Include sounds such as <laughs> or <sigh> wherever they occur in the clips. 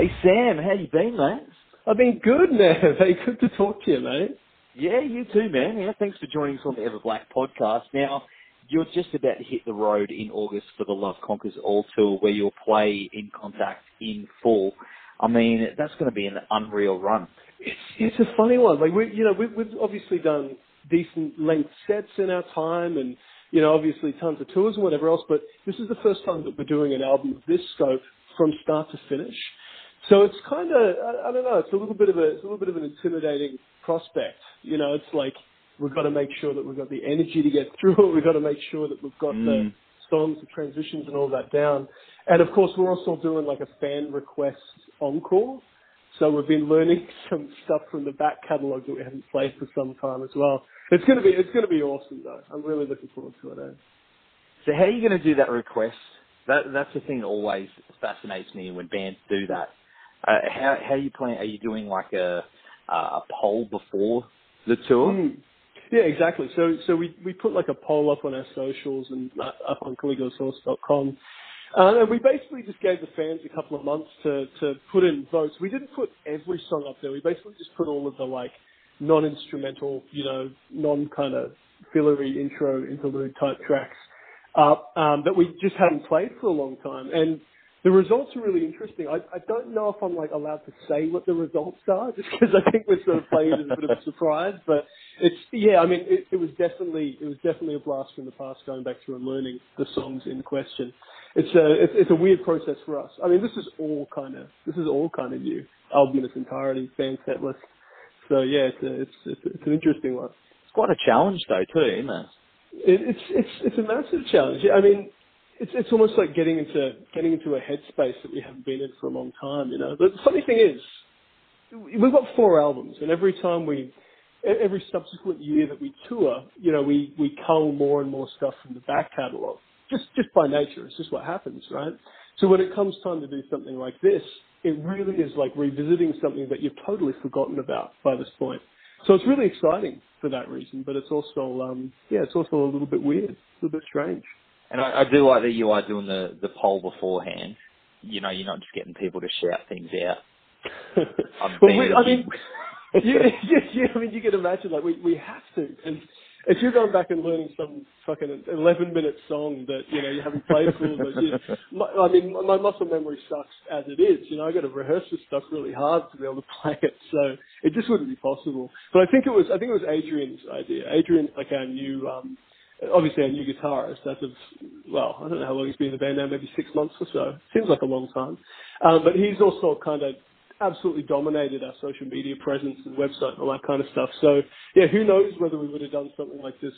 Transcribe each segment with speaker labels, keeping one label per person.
Speaker 1: Hey Sam, how you been, mate?
Speaker 2: I've been good, man. <laughs> Hey, good to talk to you, mate.
Speaker 1: Yeah, you too, man. Yeah, thanks for joining us on the Ever Black podcast. Now, you're just about to hit the road in August for the Love Conquers All Tour, where you'll play in contact in full. I mean, that's going to be an unreal run.
Speaker 2: It's it's a funny one. Like we, you know, we've, we've obviously done decent length sets in our time, and you know, obviously tons of tours and whatever else. But this is the first time that we're doing an album of this scope from start to finish. So it's kind of, I, I don't know, it's a little bit of a, it's a little bit of an intimidating prospect. You know, it's like we've got to make sure that we've got the energy to get <laughs> through it. We've got to make sure that we've got mm. the songs, the transitions, and all that down. And of course, we're also doing like a fan request encore. So we've been learning <laughs> some stuff from the back catalogue that we haven't played for some time as well. It's gonna be it's gonna be awesome though. I'm really looking forward to it. Eh?
Speaker 1: So how are you going to do that request? That that's the thing that always fascinates me when bands do that. Uh, how how are you playing? Are you doing like a a poll before the tour?
Speaker 2: Mm. Yeah, exactly. So so we we put like a poll up on our socials and uh, up on CaligulasHorse.com. Uh, and we basically just gave the fans a couple of months to, to put in votes. We didn't put every song up there. We basically just put all of the like non-instrumental, you know, non kind of fillery intro interlude type tracks up um, that we just hadn't played for a long time. And the results are really interesting. I, I don't know if I'm like allowed to say what the results are, <laughs> just because I think we're sort of playing as a bit of a surprise. But it's yeah, I mean, it, it was definitely it was definitely a blast from the past, going back through and learning the songs in question. It's a it's, it's a weird process for us. I mean, this is all kind of this is all kind of new album in its entirety, fan set list. So yeah, it's a, it's, it's it's an interesting one.
Speaker 1: It's quite a challenge though, too, isn't it?
Speaker 2: it it's it's it's a massive challenge. I mean, it's it's almost like getting into getting into a headspace that we haven't been in for a long time, you know. But the funny thing is, we've got four albums, and every time we, every subsequent year that we tour, you know, we we cull more and more stuff from the back catalogue. Just just by nature, it's just what happens, right? So when it comes time to do something like this, it really is like revisiting something that you've totally forgotten about by this point. So it's really exciting for that reason, but it's also um, yeah, it's also a little bit weird, a little bit strange.
Speaker 1: And I, I do like that you are doing the, the poll beforehand. You know, you're not just getting people to shout things out. <laughs>
Speaker 2: well, we, I mean, yeah, yeah, yeah, I mean, you can imagine, like, we, we have to. And if you're going back and learning some fucking 11 minute song that, you know, you haven't played for, but you, <laughs> my, I mean, my muscle memory sucks as it is. You know, I got to rehearse this stuff really hard to be able to <laughs> play it. So it just wouldn't be possible. But I think it was, I think it was Adrian's idea. Adrian's like our new, um, obviously a new guitarist as of, well, I don't know how long he's been in the band now, maybe six months or so. Seems like a long time. Um, but he's also kind of absolutely dominated our social media presence and website and all that kind of stuff. So, yeah, who knows whether we would have done something like this,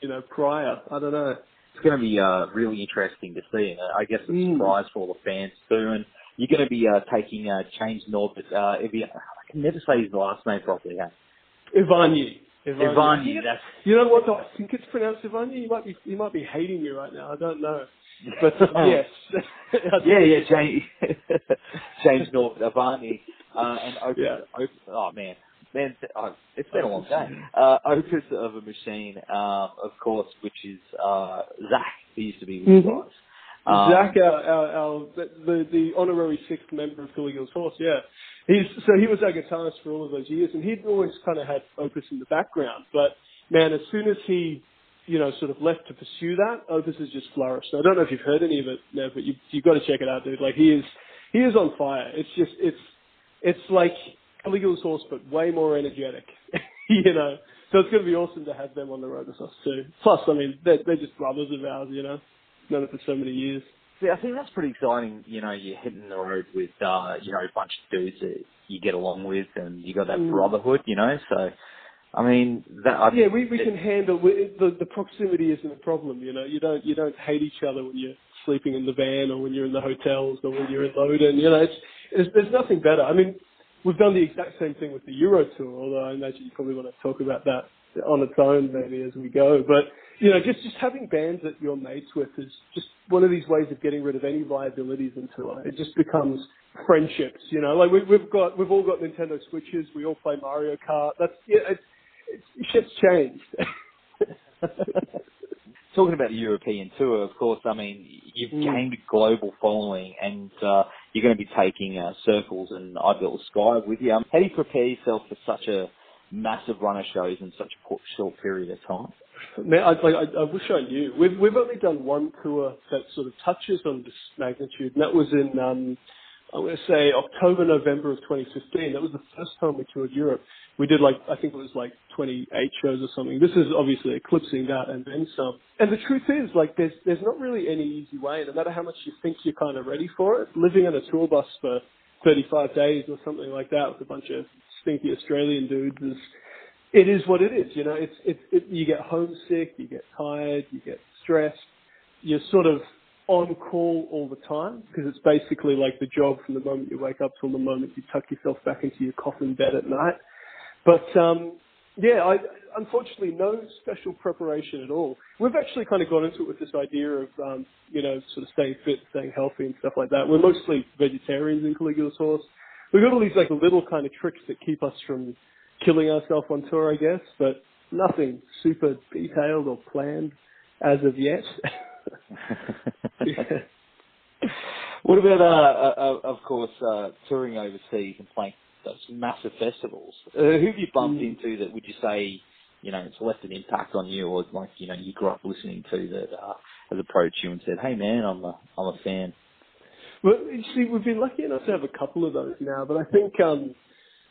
Speaker 2: you know, prior. I don't know.
Speaker 1: It's going to be uh, really interesting to see. Uh, I guess a mm. surprise for all the fans too. And you're going to be uh, taking uh, James Norbert. Uh, I can never say his last name properly. Huh?
Speaker 2: Ivanyi.
Speaker 1: That's...
Speaker 2: You know what? I think it's pronounced Ivanyi. You might be you might be hating me right now. I don't know. But <laughs> yes. <laughs>
Speaker 1: yeah, yeah, James <laughs> James North Ivanyi uh, and Opus, yeah. Opus. Oh man, man, oh, it's been a long day. Uh, Opus of a Machine, um, of course, which is uh, Zach. He used to be with mm-hmm. guys.
Speaker 2: Um, Zach, our, our, our, the, the honorary sixth member of Caligula's Horse, yeah. He's, so he was our guitarist for all of those years, and he'd always kind of had Opus in the background. But man, as soon as he, you know, sort of left to pursue that, Opus has just flourished. I don't know if you've heard any of it, Nev, but you, you've got to check it out, dude. Like he is, he is on fire. It's just, it's, it's like Caligula's Horse, but way more energetic, <laughs> you know. So it's going to be awesome to have them on the road with us too. Plus, I mean, they're, they're just brothers of ours, you know known it for so many years.
Speaker 1: See, I think that's pretty exciting. You know, you're hitting the road with, uh, you know, a bunch of dudes that you get along with, and you got that mm. brotherhood. You know, so I mean, that, I,
Speaker 2: yeah, we we can handle the the proximity isn't a problem. You know, you don't you don't hate each other when you're sleeping in the van or when you're in the hotels or when you're in Loden. You know, it's, it's there's nothing better. I mean, we've done the exact same thing with the Euro tour. Although I imagine you probably want to talk about that on its own maybe as we go. But you know, just just having bands that you're mates with is just one of these ways of getting rid of any liabilities into it. It just becomes friendships. You know, like we, we've got we've all got Nintendo Switches. We all play Mario Kart. That's yeah, it's, it's shit's changed. <laughs>
Speaker 1: Talking about the European tour, of course, I mean, you've
Speaker 2: Mm.
Speaker 1: gained a global following and uh, you're going to be taking uh, Circles and I Built the Sky with you. Um, how do you prepare yourself for such a massive run of shows in such a short period of time?
Speaker 2: Man, I, like, I, I wish I knew. We've we've only done one tour that sort of touches on this magnitude, and that was in um, I'm going to say October, November of 2015. That was the first time we toured Europe. We did like I think it was like 28 shows or something. This is obviously eclipsing that and then some. And the truth is, like, there's there's not really any easy way. No matter how much you think you're kind of ready for it, living on a tour bus for 35 days or something like that with a bunch of stinky Australian dudes is it is what it is. You know, it's it's it, you get homesick, you get tired, you get stressed. You're sort of on call all the time because it's basically like the job from the moment you wake up till the moment you tuck yourself back into your coffin bed at night. But um, yeah, I unfortunately no special preparation at all. We've actually kind of gone into it with this idea of um, you know sort of staying fit, staying healthy, and stuff like that. We're mostly vegetarians in Caligula's Horse. We've got all these like little kind of tricks that keep us from killing ourselves on tour, I guess, but nothing super detailed or planned as of yet. <laughs>
Speaker 1: what about, uh, uh, of course, uh, touring overseas and playing those massive festivals? Uh, who have you bumped
Speaker 2: Mm.
Speaker 1: into that would you say, you know, it's left an impact on you or like, you know, you grew up listening to that uh, has approached you and said, hey man, I'm a, I'm a fan?
Speaker 2: Well, you see, we've been lucky enough to have a couple of those now, but I think um,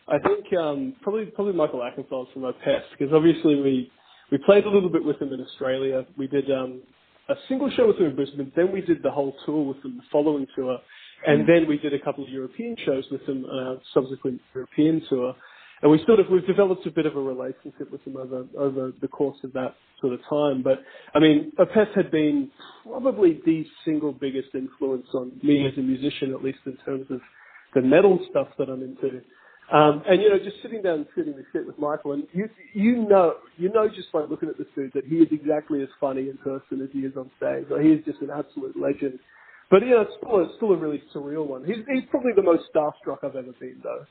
Speaker 2: I think um, probably probably Mikael Åkerfeldt from Opeth because obviously we we played a little bit with him in Australia. We did um, a single show with him in Brisbane, then we did the whole tour with them the following tour, and then we did a couple of European shows with him on our subsequent European tour. And we sort of we've developed a bit of a relationship with him over over the course of that sort of time. But I mean, Opeth had been probably the single biggest influence on me as a musician, at least in terms of the metal stuff that I'm into. Um, and you know, just sitting down and shooting the shit with Mikael, and you you know you know just by looking at this dude that he is exactly as funny in person as he is on stage. Like, he is just an absolute legend. But you know, it's still it's still a really surreal one. He's he's probably the most starstruck I've ever been though.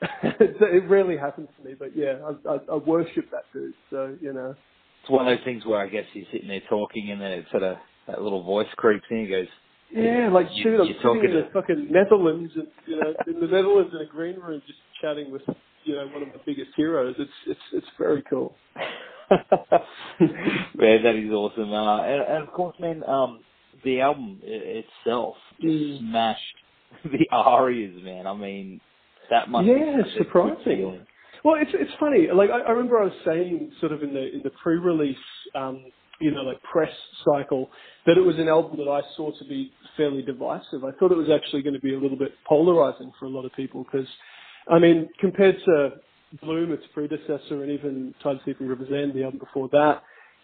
Speaker 2: It rarely happens to me, but yeah, I, I, I worship that dude. So you know,
Speaker 1: It's one of those things where I guess you're sitting there talking and then it sort of, that little voice creeps in and goes,
Speaker 2: yeah, like
Speaker 1: You-
Speaker 2: dude, I'm sitting
Speaker 1: talking
Speaker 2: in the
Speaker 1: to-
Speaker 2: fucking Netherlands, and you know, in the Netherlands in a green room, just chatting with you know one of my biggest heroes. It's it's it's very cool. <laughs>
Speaker 1: man, that is awesome. Uh, and, and of course, man, um, the album itself just
Speaker 2: Mm.
Speaker 1: smashed <laughs> the ARIAs, man. I mean, that must
Speaker 2: Yeah,
Speaker 1: be such a good
Speaker 2: surprising. Well, it's it's funny. Like I, I remember I was saying, sort of in the in the pre-release, um, you know, like press cycle, that it was an album that I saw to be fairly divisive. I thought it was actually going to be a little bit polarizing for a lot of people because, I mean, compared to Bloom, its predecessor, and even Sea from River's End, the album before that,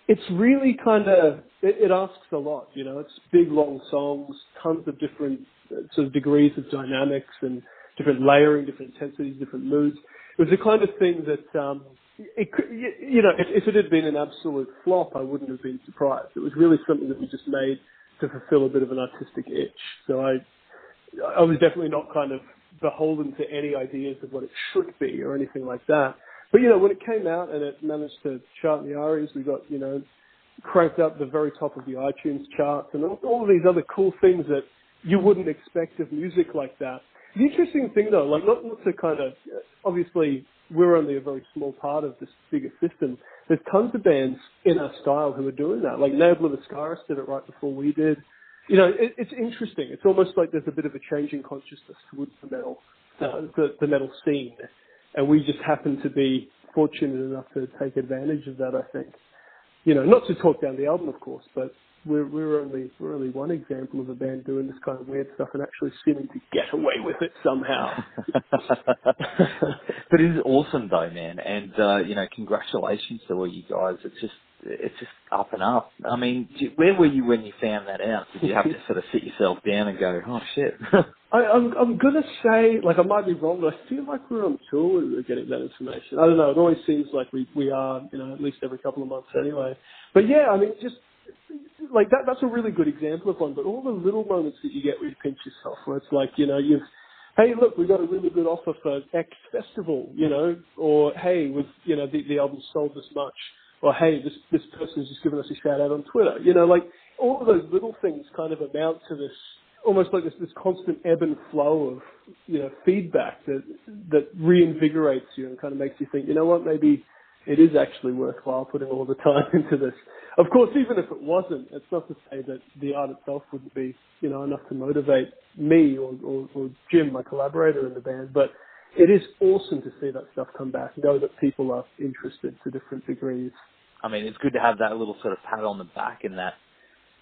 Speaker 2: it's really kind of it, it asks a lot. You know, it's big, long songs, tons of different uh, sort of degrees of dynamics and different layering, different intensities, different moods. It was the kind of thing that um, it you know, if, if it had been an absolute flop, I wouldn't have been surprised. It was really something that we just made to fulfill a bit of an artistic itch. So I, I was definitely not kind of beholden to any ideas of what it should be or anything like that. But you know, when it came out and it managed to chart in the ARIAs, we got you know cranked up the very top of the iTunes charts and all, all of these other cool things that you wouldn't expect of music like that. The interesting thing though, like not, not to kind of, obviously we're only a very small part of this bigger system. There's tons of bands in our style who are doing that. Like Nail the Scaris did it right before we did. You know, it, it's interesting. It's almost like there's a bit of a change in consciousness towards the metal, uh, the, the metal scene. And we just happen to be fortunate enough to take advantage of that, I think. You know, not to talk down the album, of course, but we're we're only we're only one example of a band doing this kind of weird stuff and actually seeming to get away with it somehow. <laughs>
Speaker 1: but it is awesome though, man, and uh, you know, congratulations to all you guys. It's just it's just up and up. I mean, where were you when you found that out? Did you have to sort of sit yourself down and go, oh shit? <laughs>
Speaker 2: I, I'm I'm gonna say like I might be wrong, but I feel like we're on tour when we were getting that information. I don't know. It always seems like we we are, you know, at least every couple of months anyway. But yeah, I mean, just like that. That's a really good example of one. But all the little moments that you get where you pinch yourself, where it's like, you know, you've hey, look, we got a really good offer for X festival, you know, or hey, with you know the the album sold this much or hey, this this person's just given us a shout out on Twitter. You know, like all of those little things kind of amount to this almost like this this constant ebb and flow of you know feedback that that reinvigorates you and kind of makes you think, you know what, maybe it is actually worthwhile putting all the time <laughs> into this. Of course, even if it wasn't, it's not to say that the art itself wouldn't be, you know, enough to motivate me or, or, or Jim, my collaborator in the band. But it is awesome to see that stuff come back, know that people are interested to different degrees.
Speaker 1: I mean, it's good to have that little sort of pat on the back and that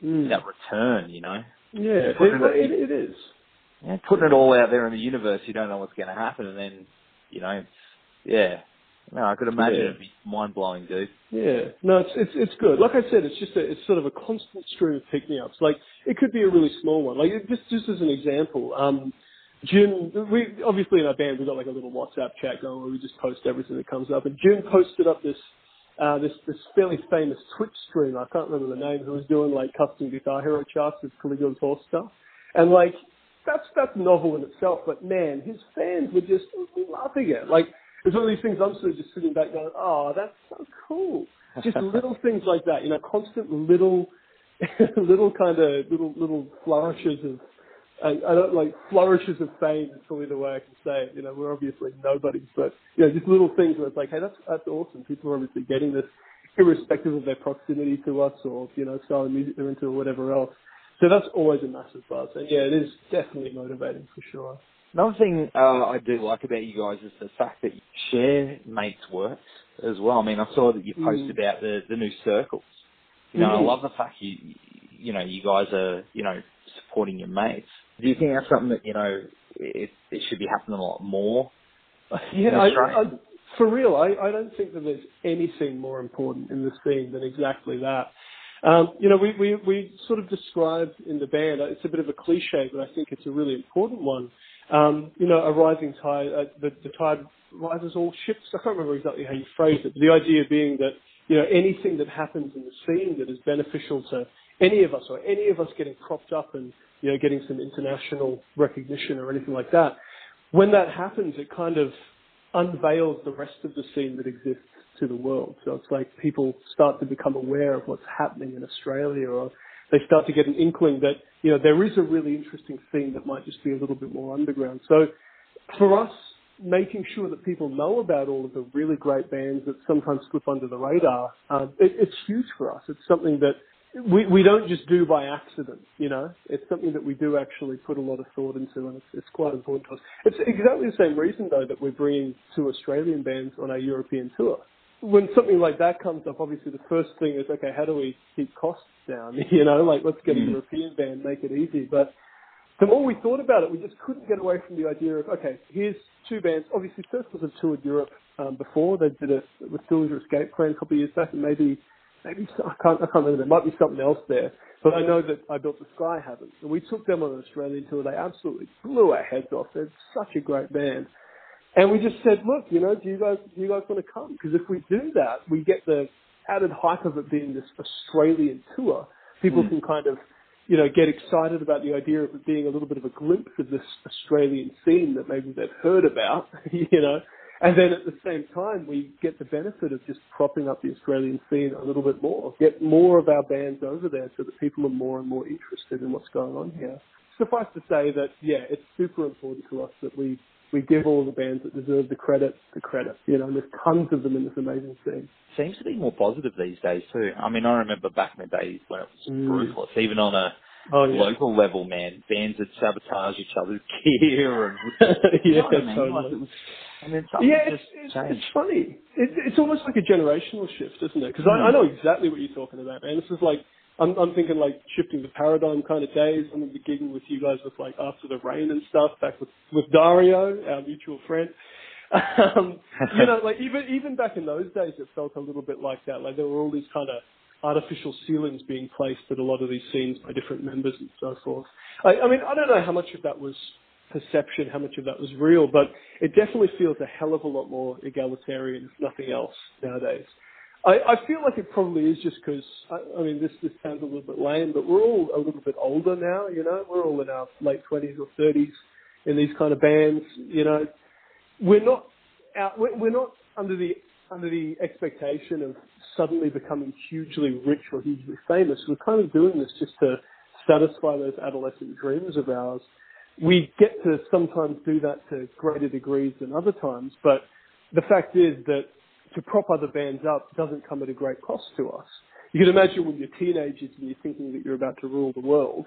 Speaker 1: mm. that return, you know.
Speaker 2: Yeah, it, it, it, it is.
Speaker 1: Yeah, putting it all out there in the universe, you don't know what's going to happen, and then, you know, it's, yeah. No, I could imagine yeah. it'd be mind blowing, dude.
Speaker 2: Yeah, no, it's it's it's good. Like I said, it's just a, it's sort of a constant stream of pick me ups. Like it could be a really small one. Like just just as an example, um, Jim, we obviously in our band we've got like a little WhatsApp chat going where we just post everything that comes up. And Jim posted up this uh, this this fairly famous Twitch stream. I can't remember the name, who was doing like custom Guitar Hero charts with Caligula's Horse stuff. And like that's that's novel in itself, but man, his fans were just laughing at it. Like it's one of these things I'm sort of just sitting back going, Oh, that's so cool. Just <laughs> little things like that, you know, constant little <laughs> little kind of little little flourishes of I, I don't like flourishes of fame is probably the way I can say it. You know, we're obviously nobodies, but you know, just little things where it's like, hey, that's that's awesome. People are obviously getting this, irrespective of their proximity to us or you know, style of music they're into or whatever else. So that's always a massive buzz, and yeah, it is definitely motivating for sure.
Speaker 1: Another thing uh, I do like about you guys is the fact that you share mates' works as well. I mean, I saw that you posted mm. about the the new circles. You know, mm. I love the fact you you know you guys are you know supporting your mates. Do you think that's something that you know it, it should be happening a lot more? <laughs>
Speaker 2: Yeah, I, I, for real, I, I don't think that there's anything more important in the scene than exactly that. Um, you know, we, we, we sort of described in the band, it's a bit of a cliche, but I think it's a really important one. Um, you know, a rising tide, uh, the, the tide rises all ships. I can't remember exactly how you phrased it, but the idea being that, you know, anything that happens in the scene that is beneficial to any of us or any of us getting propped up and you know getting some international recognition or anything like that. When that happens, it kind of unveils the rest of the scene that exists to the world. So it's like people start to become aware of what's happening in Australia or they start to get an inkling that, you know, there is a really interesting scene that might just be a little bit more underground. So for us, making sure that people know about all of the really great bands that sometimes slip under the radar, um, it, it's huge for us. It's something that we we don't just do by accident, you know. It's something that we do actually put a lot of thought into, and it's it's quite important to us. It's exactly the same reason though that we're bringing two Australian bands on our European tour. When something like that comes up, obviously the first thing is okay, how do we keep costs down? <laughs> You know, like let's get a mm. European band, make it easy. But the more we thought about it, we just couldn't get away from the idea of okay, here's two bands. Obviously, Circles have toured Europe um, before. They did it with Dillinger Escape Plan a couple of years back, and maybe maybe I can't I can't remember. There might be something else there, but I know that I built the Sky haven't. And we took them on an Australian tour. They absolutely blew our heads off. They're such a great band. And we just said, look, you know, do you guys do you guys want to come? Because if we do that, we get the added hype of it being this Australian tour. People mm. can kind of, you know, get excited about the idea of it being a little bit of a glimpse of this Australian scene that maybe they've heard about, <laughs> you know. And then at the same time, we get the benefit of just propping up the Australian scene a little bit more, get more of our bands over there so that people are more and more interested in what's going on here. Suffice to say that, yeah, it's super important to us that we, we give all the bands that deserve the credit, the credit. You know, and there's tons of them in this amazing scene.
Speaker 1: Seems to be more positive these days too. I mean, I remember back in the days when it was mm. ruthless, even on a oh, yeah. local level, man. Bands would sabotage each other's <laughs> gear and <laughs>
Speaker 2: yeah, I mean? totally. Like
Speaker 1: and then
Speaker 2: yeah, it's, it's, it's, funny. It, it's almost like a generational shift, isn't it? Because mm. I, I, know exactly what you're talking about, man. This is like I'm, I'm thinking like shifting the paradigm kind of days. To be gigging with you guys with like After the Rain and stuff back with, with Dario, our mutual friend. <laughs> Um, you know, like even, even back in those days, it felt a little bit like that. Like there were all these kind of artificial ceilings being placed at a lot of these scenes by different members and so forth. I, I mean, I don't know how much of that was perception, how much of that was real, but it definitely feels a hell of a lot more egalitarian, if nothing else, nowadays. I, I feel like it probably is just because, I, I mean, this, this sounds a little bit lame, but we're all a little bit older now, you know, we're all in our late 20s or 30s in these kind of bands, you know. We're not out, we're, we're not under the, under the expectation of suddenly becoming hugely rich or hugely famous. We're kind of doing this just to satisfy those adolescent dreams of ours. We get to sometimes do that to greater degrees than other times, but the fact is that to prop other bands up doesn't come at a great cost to us. You can imagine when you're teenagers and you're thinking that you're about to rule the world,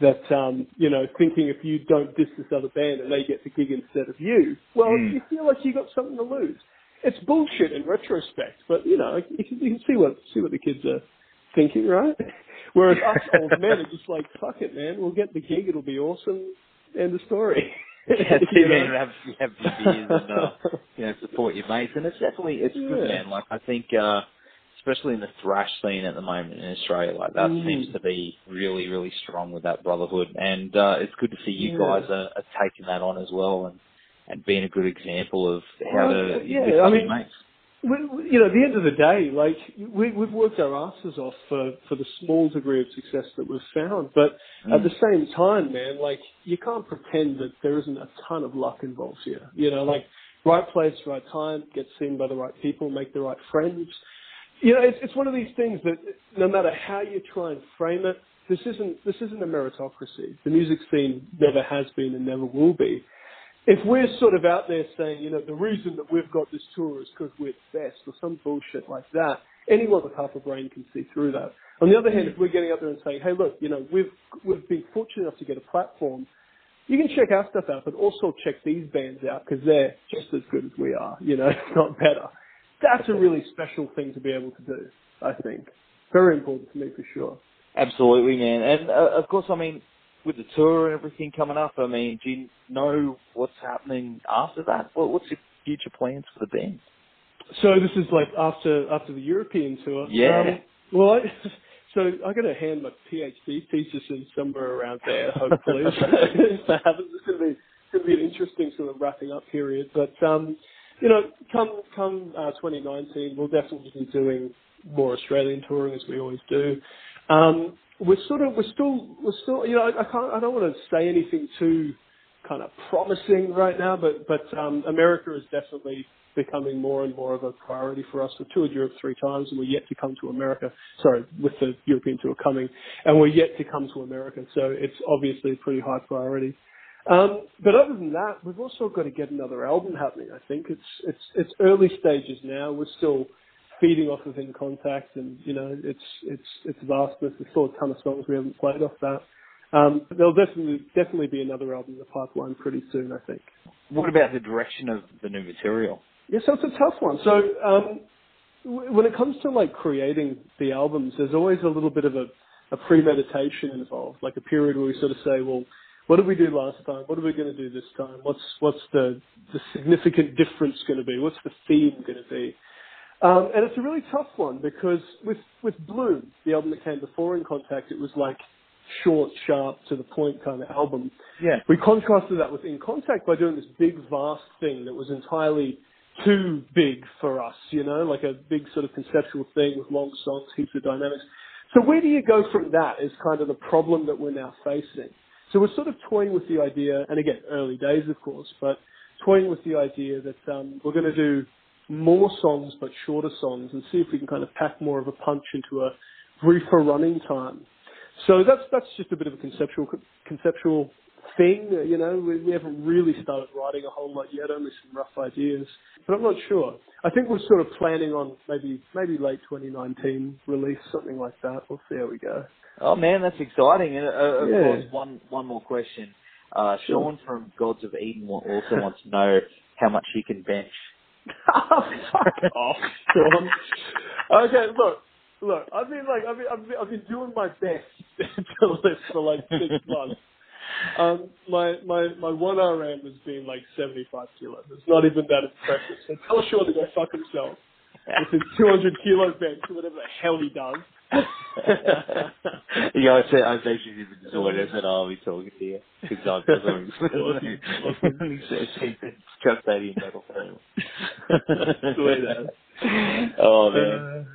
Speaker 2: that um, you know, thinking if you don't diss this other band and they get the gig instead of you, well, mm. you feel like you got something to lose. It's bullshit in retrospect, but you know, you can, you can see what see what the kids are thinking, right? <laughs> Whereas us <laughs> old men are just like, fuck it, man, we'll get the gig, it'll be awesome, end of story. <laughs> <laughs>
Speaker 1: yeah, you know? have have beers and uh, <laughs> you know support your mates, and it's definitely it's yeah. good, man. Like I think, uh, especially in the thrash scene at the moment in Australia, like that mm. seems to be really really strong with that brotherhood, and uh, it's good to see you yeah. guys are, are taking that on as well, and and being a good example of how well, to
Speaker 2: yeah, I mean, mates we, you know, at the end of the day, like we, we've worked our asses off for for the small degree of success that we've found, but mm. at the same time, man, like you can't pretend that there isn't a ton of luck involved here. You know, like right place, right time, get seen by the right people, make the right friends. You know, it's it's one of these things that no matter how you try and frame it, this isn't this isn't a meritocracy. The music scene never has been and never will be if we're sort of out there saying, you know, the reason that we've got this tour is because we're best or some bullshit like that, anyone with half a brain can see through that. On the other hand, if we're getting up there and saying, hey, look, you know, we've, we've been fortunate enough to get a platform, you can check our stuff out, but also check these bands out because they're just as good as we are, you know, <laughs> if not better. That's a really special thing to be able to do, I think. Very important to me for sure.
Speaker 1: Absolutely, man. And uh, of course, I mean, with the tour and everything coming up, I mean, do you know what's happening after that? What, what's your future plans for the band?
Speaker 2: So this is like after after the European tour.
Speaker 1: Yeah.
Speaker 2: Um, well, I, <laughs> so I got to hand my PhD thesis in somewhere around there. Hopefully, if that happens, it's going to be going to be an interesting sort of wrapping up period. But um, you know, come come uh, 2019, we'll definitely be doing more Australian touring as we always do. Um, we're sort of we're still we're still you know I, I can't I don't want to say anything too kind of promising right now, but but um, America is definitely becoming more and more of a priority for us. We've toured Europe three times, and we're yet to come to America. Sorry, with the European tour coming, and we're yet to come to America. So it's obviously a pretty high priority. Um, but other than that, we've also got to get another album happening. I think it's it's it's early stages now. We're still feeding off of In Contact, and you know, it's it's it's vastness. There's still a ton of songs we haven't played off that. Um, there'll definitely definitely be another album in the pipeline pretty soon, I think.
Speaker 1: What about the direction of the new material?
Speaker 2: Yeah, so it's a tough one. So um, w- when it comes to like creating the albums, there's always a little bit of a, a premeditation involved, like a period where we sort of say, well, what did we do last time? What are we going to do this time? What's what's the the significant difference going to be? What's the theme going to be? Um, and it's a really tough one because with, with Bloom, the album that came before In Contact, it was like short, sharp, to the point kind of album.
Speaker 1: Yeah.
Speaker 2: We contrasted that with In Contact by doing this big, vast thing that was entirely too big for us, you know, like a big sort of conceptual thing with long songs, heaps of dynamics. So where do you go from that is kind of the problem that we're now facing. So we're sort of toying with the idea, and again, early days, of course, but toying with the idea that um, we're going to do more songs but shorter songs and see if we can kind of pack more of a punch into a briefer running time. So that's that's just a bit of a conceptual conceptual thing. You know, we, we haven't really started writing a whole lot yet, only some rough ideas. But I'm not sure. I think we're sort of planning on maybe maybe late 2019 release, something like that. We'll see how we go.
Speaker 1: Oh man, that's exciting. And uh, of yeah. course, one one more question. Uh, sure. Sean from Gods of Eden also wants to know how much he can bench <laughs>
Speaker 2: Fuck <laughs> off, Sean. Okay, look. look, I've been like, I've been, I've been, I've been doing my best <laughs> to live for like six months. Um, my my my one RM has been like 75 kilos. It's not even that impressive. So tell Sean to go fuck himself with his 200 kilo bench or whatever the hell he does.
Speaker 1: Yeah, I said I was actually even disappointed. I said, "Oh, I'll be talking to you because I've got something." he said, "He said, Chuck that in metal frame." <laughs> <laughs> oh man.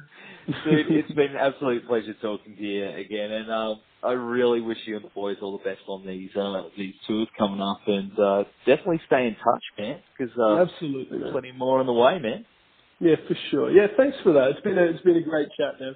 Speaker 1: Dude, it's been an absolute pleasure talking to you again, and um, I really wish you and the boys all the best on these uh, these tours coming up, and uh, definitely stay in touch, man, because uh,
Speaker 2: absolutely,
Speaker 1: plenty more on the way, man.
Speaker 2: Yeah, for sure. Yeah, thanks for that. It's been a, it's been a great chat, man.